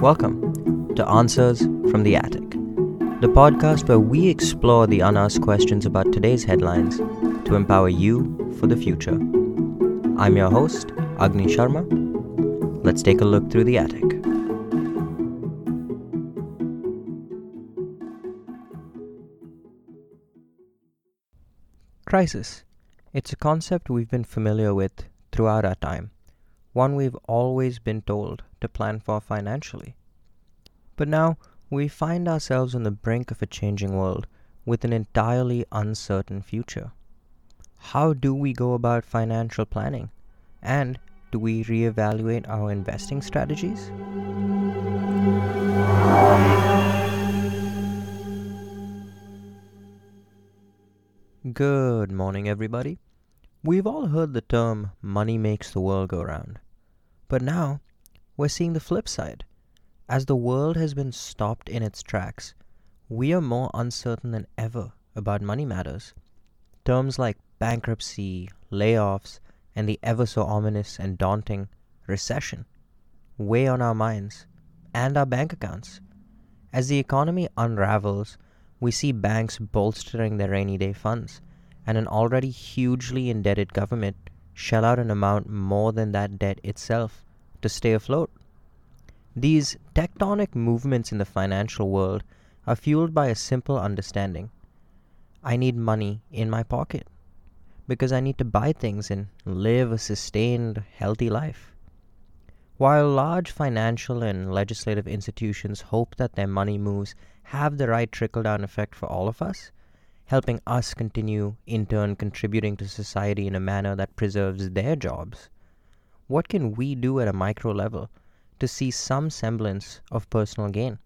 Welcome to Answers from the Attic, the podcast where we explore the unasked questions about today's headlines to empower you for the future. I'm your host, Agni Sharma. Let's take a look through the attic. Crisis. It's a concept we've been familiar with throughout our time, one we've always been told to plan for financially. But now we find ourselves on the brink of a changing world with an entirely uncertain future. How do we go about financial planning? And do we reevaluate our investing strategies? Good morning, everybody. We've all heard the term money makes the world go round. But now we're seeing the flip side. As the world has been stopped in its tracks, we are more uncertain than ever about money matters. Terms like bankruptcy, layoffs, and the ever so ominous and daunting recession weigh on our minds and our bank accounts. As the economy unravels, we see banks bolstering their rainy day funds, and an already hugely indebted government shell out an amount more than that debt itself to stay afloat. These tectonic movements in the financial world are fueled by a simple understanding I need money in my pocket because I need to buy things and live a sustained, healthy life. While large financial and legislative institutions hope that their money moves have the right trickle down effect for all of us, helping us continue in turn contributing to society in a manner that preserves their jobs, what can we do at a micro level to see some semblance of personal gain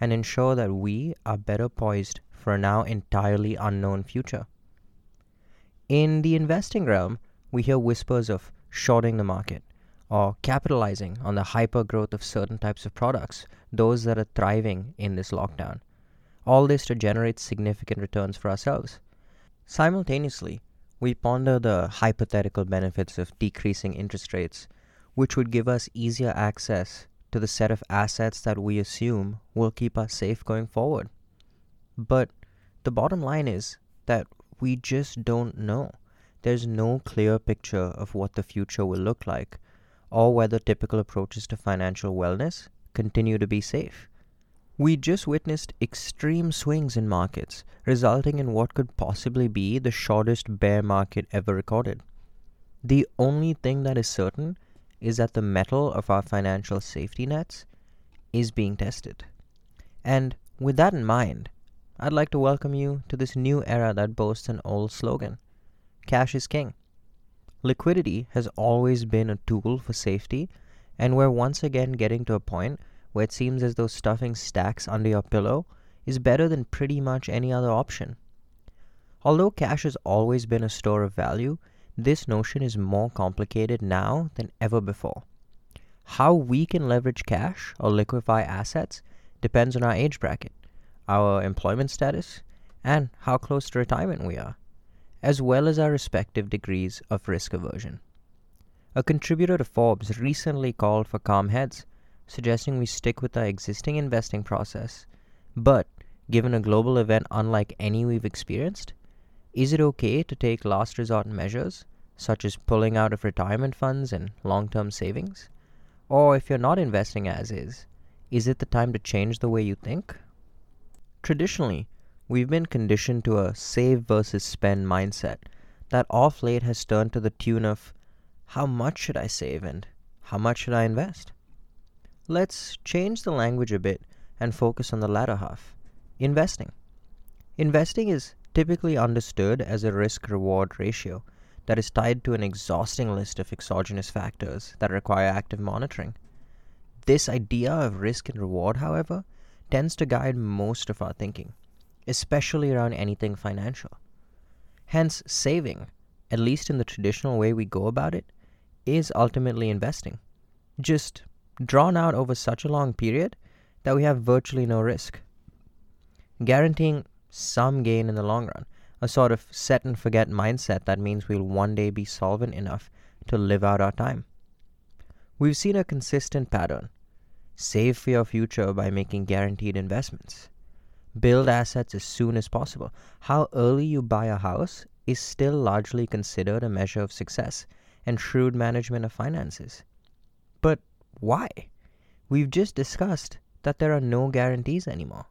and ensure that we are better poised for a now entirely unknown future? In the investing realm, we hear whispers of shorting the market or capitalizing on the hyper growth of certain types of products, those that are thriving in this lockdown. All this to generate significant returns for ourselves. Simultaneously, we ponder the hypothetical benefits of decreasing interest rates, which would give us easier access to the set of assets that we assume will keep us safe going forward. But the bottom line is that we just don't know. There's no clear picture of what the future will look like, or whether typical approaches to financial wellness continue to be safe. We just witnessed extreme swings in markets, resulting in what could possibly be the shortest bear market ever recorded. The only thing that is certain is that the mettle of our financial safety nets is being tested. And with that in mind, I'd like to welcome you to this new era that boasts an old slogan Cash is King. Liquidity has always been a tool for safety, and we're once again getting to a point where it seems as though stuffing stacks under your pillow is better than pretty much any other option. Although cash has always been a store of value, this notion is more complicated now than ever before. How we can leverage cash or liquefy assets depends on our age bracket our employment status, and how close to retirement we are, as well as our respective degrees of risk aversion. A contributor to Forbes recently called for calm heads, suggesting we stick with our existing investing process. But, given a global event unlike any we've experienced, is it okay to take last resort measures, such as pulling out of retirement funds and long term savings? Or if you're not investing as is, is it the time to change the way you think? Traditionally, we've been conditioned to a save versus spend mindset that off late has turned to the tune of how much should I save and how much should I invest? Let's change the language a bit and focus on the latter half investing. Investing is typically understood as a risk reward ratio that is tied to an exhausting list of exogenous factors that require active monitoring. This idea of risk and reward, however, tends to guide most of our thinking, especially around anything financial. Hence, saving, at least in the traditional way we go about it, is ultimately investing, just drawn out over such a long period that we have virtually no risk, guaranteeing some gain in the long run, a sort of set and forget mindset that means we'll one day be solvent enough to live out our time. We've seen a consistent pattern Save for your future by making guaranteed investments. Build assets as soon as possible. How early you buy a house is still largely considered a measure of success and shrewd management of finances. Why? We've just discussed that there are no guarantees anymore.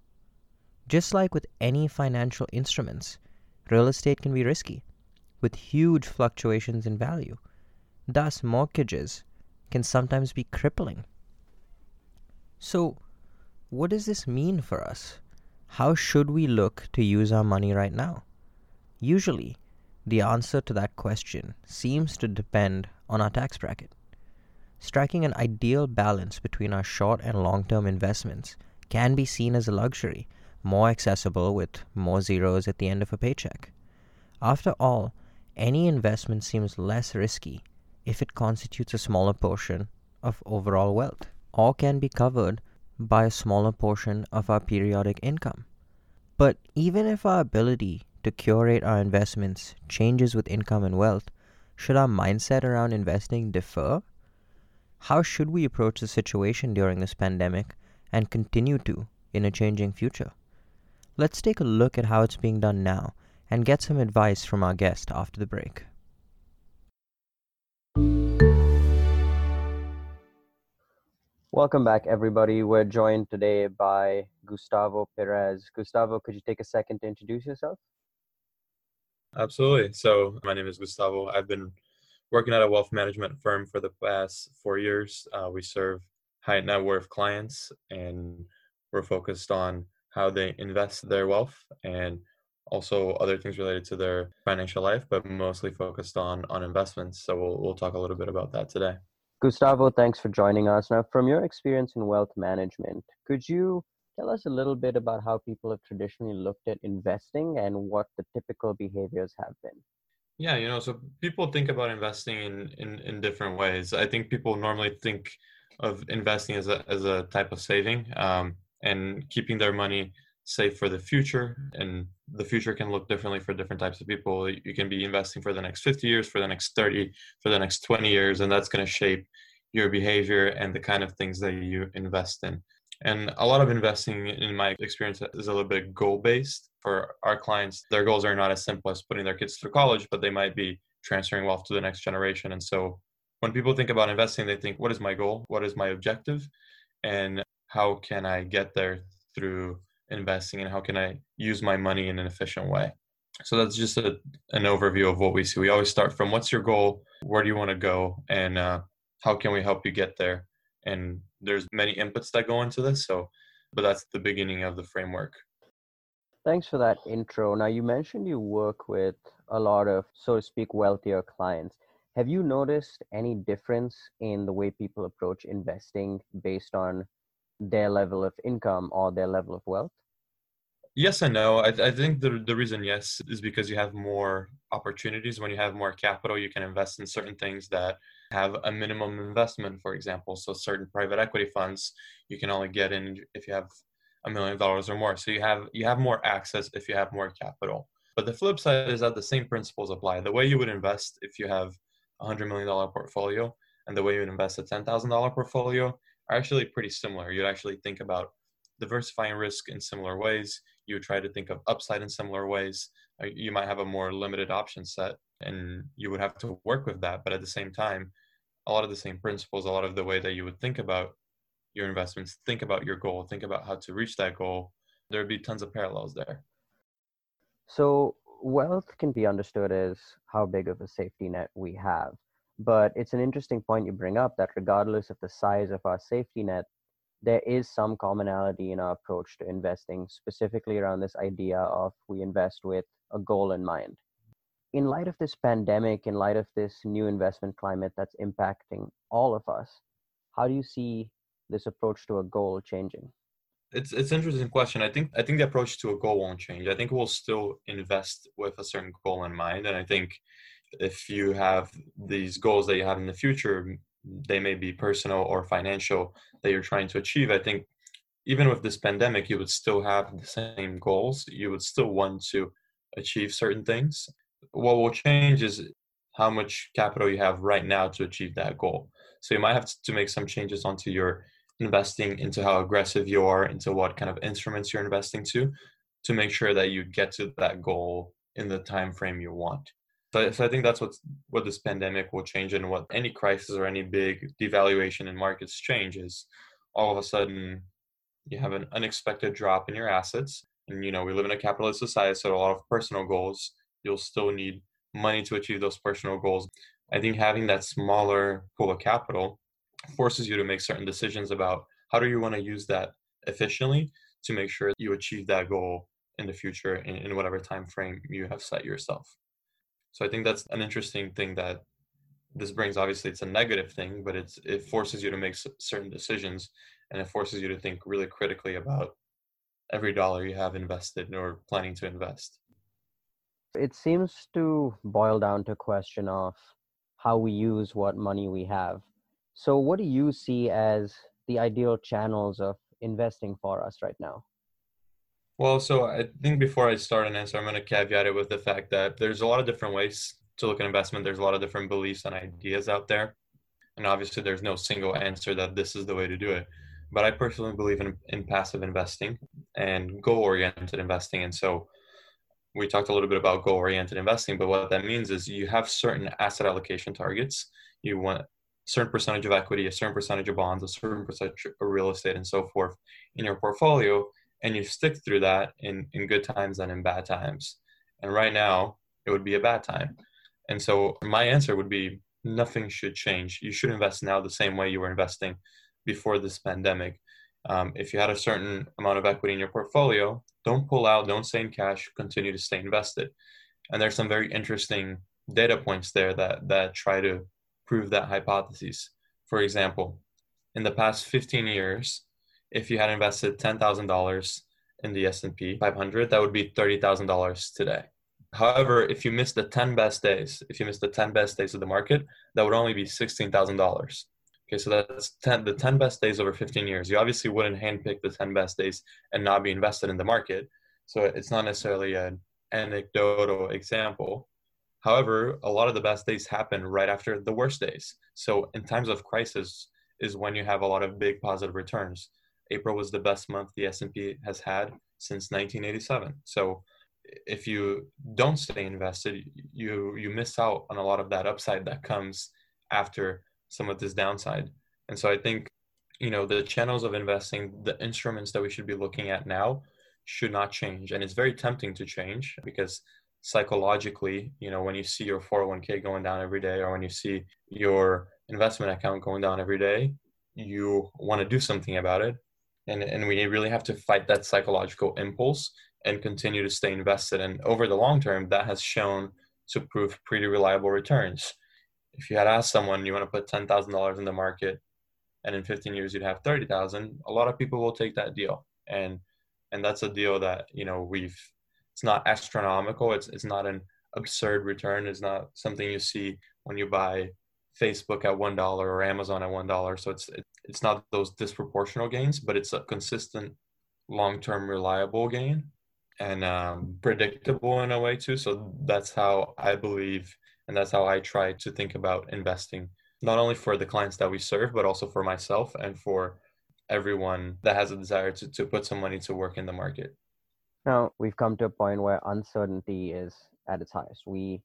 Just like with any financial instruments, real estate can be risky, with huge fluctuations in value. Thus, mortgages can sometimes be crippling. So, what does this mean for us? How should we look to use our money right now? Usually, the answer to that question seems to depend on our tax bracket. Striking an ideal balance between our short and long term investments can be seen as a luxury, more accessible with more zeros at the end of a paycheck. After all, any investment seems less risky if it constitutes a smaller portion of overall wealth, or can be covered by a smaller portion of our periodic income. But even if our ability to curate our investments changes with income and wealth, should our mindset around investing differ? How should we approach the situation during this pandemic and continue to in a changing future? Let's take a look at how it's being done now and get some advice from our guest after the break. Welcome back, everybody. We're joined today by Gustavo Perez. Gustavo, could you take a second to introduce yourself? Absolutely. So, my name is Gustavo. I've been working at a wealth management firm for the past four years. Uh, we serve high net worth clients and we're focused on how they invest their wealth and also other things related to their financial life, but mostly focused on on investments. So we'll we'll talk a little bit about that today. Gustavo, thanks for joining us. Now, from your experience in wealth management, could you tell us a little bit about how people have traditionally looked at investing and what the typical behaviors have been? Yeah, you know, so people think about investing in, in, in different ways. I think people normally think of investing as a, as a type of saving um, and keeping their money safe for the future. And the future can look differently for different types of people. You can be investing for the next 50 years, for the next 30, for the next 20 years, and that's going to shape your behavior and the kind of things that you invest in. And a lot of investing, in my experience, is a little bit goal based. For our clients, their goals are not as simple as putting their kids through college, but they might be transferring wealth to the next generation. And so when people think about investing, they think, what is my goal? What is my objective? And how can I get there through investing? And how can I use my money in an efficient way? So that's just a, an overview of what we see. We always start from what's your goal? Where do you want to go? And uh, how can we help you get there? And there's many inputs that go into this. So, but that's the beginning of the framework. Thanks for that intro. Now, you mentioned you work with a lot of, so to speak, wealthier clients. Have you noticed any difference in the way people approach investing based on their level of income or their level of wealth? Yes and no. I, I think the, the reason yes is because you have more opportunities. When you have more capital, you can invest in certain things that have a minimum investment, for example. So certain private equity funds, you can only get in if you have a million dollars or more. So you have you have more access if you have more capital. But the flip side is that the same principles apply. The way you would invest if you have a hundred million dollar portfolio and the way you would invest a ten thousand dollar portfolio are actually pretty similar. You'd actually think about diversifying risk in similar ways. You would try to think of upside in similar ways. Uh, you might have a more limited option set, and you would have to work with that. But at the same time, a lot of the same principles, a lot of the way that you would think about your investments, think about your goal, think about how to reach that goal. There would be tons of parallels there. So, wealth can be understood as how big of a safety net we have. But it's an interesting point you bring up that regardless of the size of our safety net, there is some commonality in our approach to investing, specifically around this idea of we invest with a goal in mind. In light of this pandemic, in light of this new investment climate that's impacting all of us, how do you see this approach to a goal changing? It's it's an interesting question. I think I think the approach to a goal won't change. I think we'll still invest with a certain goal in mind, and I think if you have these goals that you have in the future, they may be personal or financial that you're trying to achieve i think even with this pandemic you would still have the same goals. You would still want to achieve certain things. What will change is how much capital you have right now to achieve that goal. So you might have to make some changes onto your investing, into how aggressive you are, into what kind of instruments you're investing to, to make sure that you get to that goal in the time frame you want. So, so I think that's what's what this pandemic will change and what any crisis or any big devaluation in markets changes. All of a sudden, you have an unexpected drop in your assets. And you know, we live in a capitalist society, so a lot of personal goals, you'll still need money to achieve those personal goals. I think having that smaller pool of capital forces you to make certain decisions about how do you want to use that efficiently to make sure you achieve that goal in the future in, in whatever time frame you have set yourself. So I think that's an interesting thing that this brings. Obviously, it's a negative thing, but it's it forces you to make certain decisions, and it forces you to think really critically about every dollar you have invested or planning to invest. It seems to boil down to question of how we use what money we have. So, what do you see as the ideal channels of investing for us right now? Well, so I think before I start an answer, I'm going to caveat it with the fact that there's a lot of different ways to look at investment. There's a lot of different beliefs and ideas out there. And obviously, there's no single answer that this is the way to do it. But I personally believe in, in passive investing and goal oriented investing. And so we talked a little bit about goal oriented investing, but what that means is you have certain asset allocation targets. You want a certain percentage of equity, a certain percentage of bonds, a certain percentage of real estate, and so forth in your portfolio and you stick through that in, in good times and in bad times. And right now, it would be a bad time. And so my answer would be nothing should change. You should invest now the same way you were investing before this pandemic. Um, if you had a certain amount of equity in your portfolio, don't pull out, don't stay in cash, continue to stay invested. And there's some very interesting data points there that, that try to prove that hypothesis. For example, in the past 15 years, if you had invested $10,000 in the S&P 500, that would be $30,000 today. However, if you missed the 10 best days, if you missed the 10 best days of the market, that would only be $16,000. Okay, so that's 10, the 10 best days over 15 years. You obviously wouldn't handpick the 10 best days and not be invested in the market. So it's not necessarily an anecdotal example. However, a lot of the best days happen right after the worst days. So in times of crisis is when you have a lot of big positive returns. April was the best month the S&P has had since 1987. So if you don't stay invested, you you miss out on a lot of that upside that comes after some of this downside. And so I think you know the channels of investing, the instruments that we should be looking at now should not change. And it's very tempting to change because psychologically, you know, when you see your 401k going down every day or when you see your investment account going down every day, you want to do something about it and and we really have to fight that psychological impulse and continue to stay invested. And over the long term that has shown to prove pretty reliable returns. If you had asked someone you want to put $10,000 in the market and in 15 years you'd have 30,000 a lot of people will take that deal. And and that's a deal that you know we've it's not astronomical. It's it's not an absurd return. It's not something you see when you buy Facebook at one dollar or Amazon at one dollar. So it's it's not those disproportional gains, but it's a consistent, long-term, reliable gain and um, predictable in a way too. So that's how I believe, and that's how I try to think about investing, not only for the clients that we serve, but also for myself and for everyone that has a desire to, to put some money to work in the market. Now we've come to a point where uncertainty is at its highest. We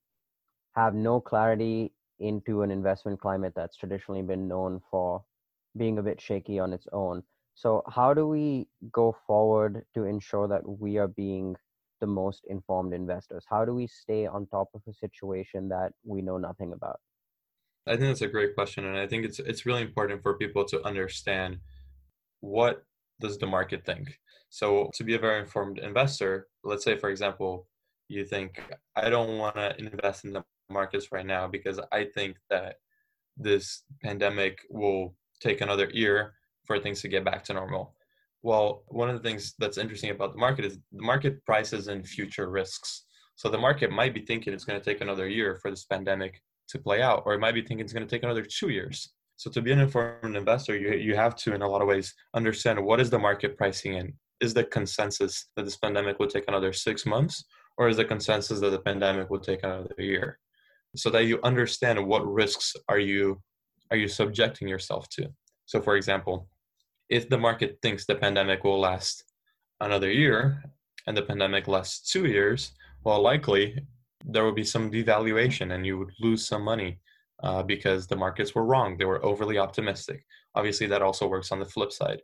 have no clarity into an investment climate that's traditionally been known for being a bit shaky on its own. So, how do we go forward to ensure that we are being the most informed investors? How do we stay on top of a situation that we know nothing about? I think that's a great question, and I think it's it's really important for people to understand what does the market think. So, to be a very informed investor, let's say, for example, you think I don't want to invest in the markets right now because I think that this pandemic will take another year for things to get back to normal. Well, one of the things that's interesting about the market is the market prices in future risks. So the market might be thinking it's going to take another year for this pandemic to play out, or it might be thinking it's going to take another two years. So to be an informed investor, you, you have to, in a lot of ways, understand what is the market pricing in. Is the consensus that this pandemic will take another six months, or is the consensus that the pandemic will take another year? so that you understand what risks are you are you subjecting yourself to so for example if the market thinks the pandemic will last another year and the pandemic lasts two years, well, likely there will be some devaluation and you would lose some money uh, because the markets were wrong. They were overly optimistic. Obviously, that also works on the flip side.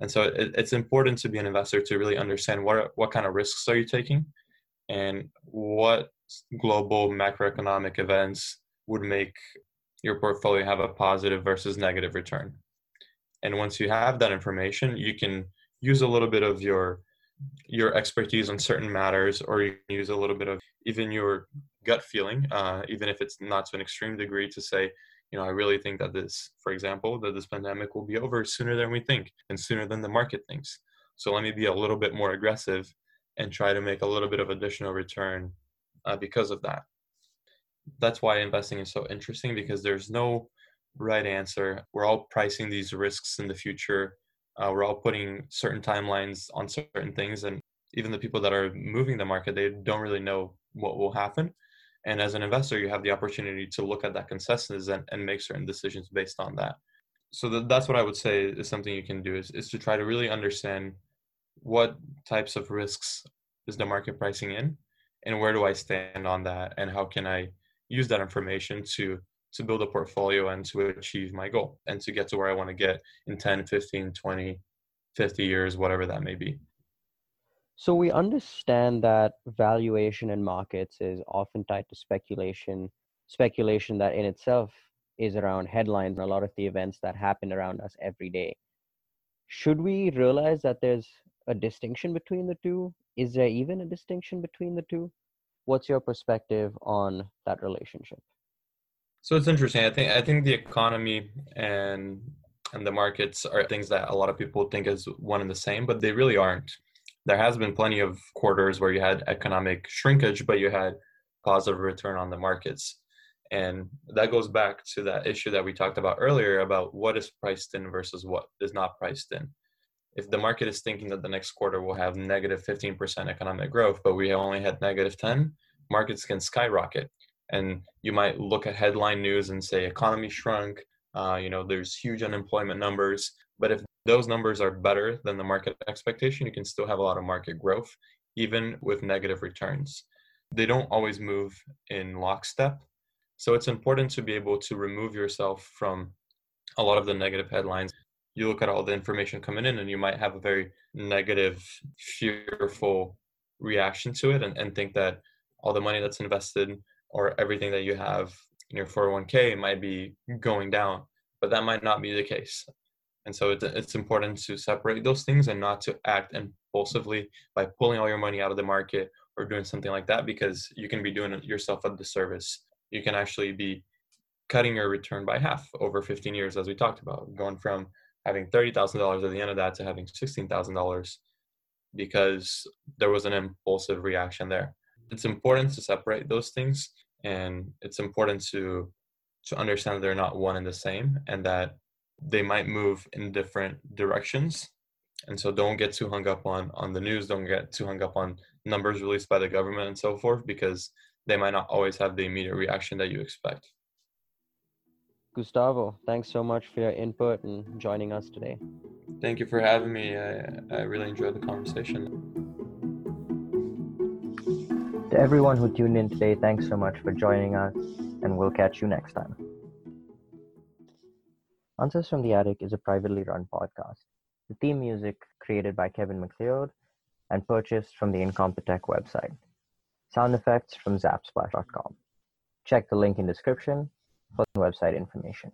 And so it, it's important to be an investor to really understand what, what kind of risks are you taking and what global macroeconomic events would make your portfolio have a positive versus negative return. And once you have that information, you can use a little bit of your your expertise on certain matters, or you can use a little bit of even your gut feeling, uh, even if it's not to an extreme degree, to say, you know, I really think that this, for example, that this pandemic will be over sooner than we think and sooner than the market thinks. So let me be a little bit more aggressive and try to make a little bit of additional return uh, because of that. That's why investing is so interesting because there's no right answer. We're all pricing these risks in the future. Uh, we're all putting certain timelines on certain things, and even the people that are moving the market, they don't really know what will happen. And as an investor, you have the opportunity to look at that consensus and, and make certain decisions based on that. So the, that's what I would say is something you can do is, is to try to really understand what types of risks is the market pricing in and where do I stand on that and how can I use that information to to build a portfolio and to achieve my goal and to get to where I want to get in 10, 15, 20, 50 years, whatever that may be. So we understand that valuation in markets is often tied to speculation, speculation that in itself is around headlines and a lot of the events that happen around us every day. Should we realize that there's a distinction between the two? Is there even a distinction between the two? What's your perspective on that relationship? So it's interesting. I think I think the economy and and the markets are things that a lot of people think is one and the same, but they really aren't. There has been plenty of quarters where you had economic shrinkage, but you had positive return on the markets. And that goes back to that issue that we talked about earlier about what is priced in versus what is not priced in. If the market is thinking that the next quarter will have negative 15% economic growth, but we only had negative 10, markets can skyrocket. And you might look at headline news and say economy shrunk uh, you know there's huge unemployment numbers but if those numbers are better than the market expectation you can still have a lot of market growth even with negative returns. They don't always move in lockstep so it's important to be able to remove yourself from a lot of the negative headlines you look at all the information coming in and you might have a very negative fearful reaction to it and, and think that all the money that's invested or everything that you have in your 401k might be going down, but that might not be the case. And so it's, it's important to separate those things and not to act impulsively by pulling all your money out of the market or doing something like that because you can be doing yourself a disservice. You can actually be cutting your return by half over 15 years, as we talked about, going from having $30,000 at the end of that to having $16,000 because there was an impulsive reaction there. It's important to separate those things and it's important to to understand they're not one and the same and that they might move in different directions. And so don't get too hung up on on the news. Don't get too hung up on numbers released by the government and so forth because they might not always have the immediate reaction that you expect gustavo thanks so much for your input and joining us today thank you for having me i, I really enjoyed the conversation to everyone who tuned in today, thanks so much for joining us, and we'll catch you next time. Answers from the Attic is a privately run podcast. The theme music created by Kevin MacLeod and purchased from the Incompetech website. Sound effects from zapsplash.com. Check the link in description website information.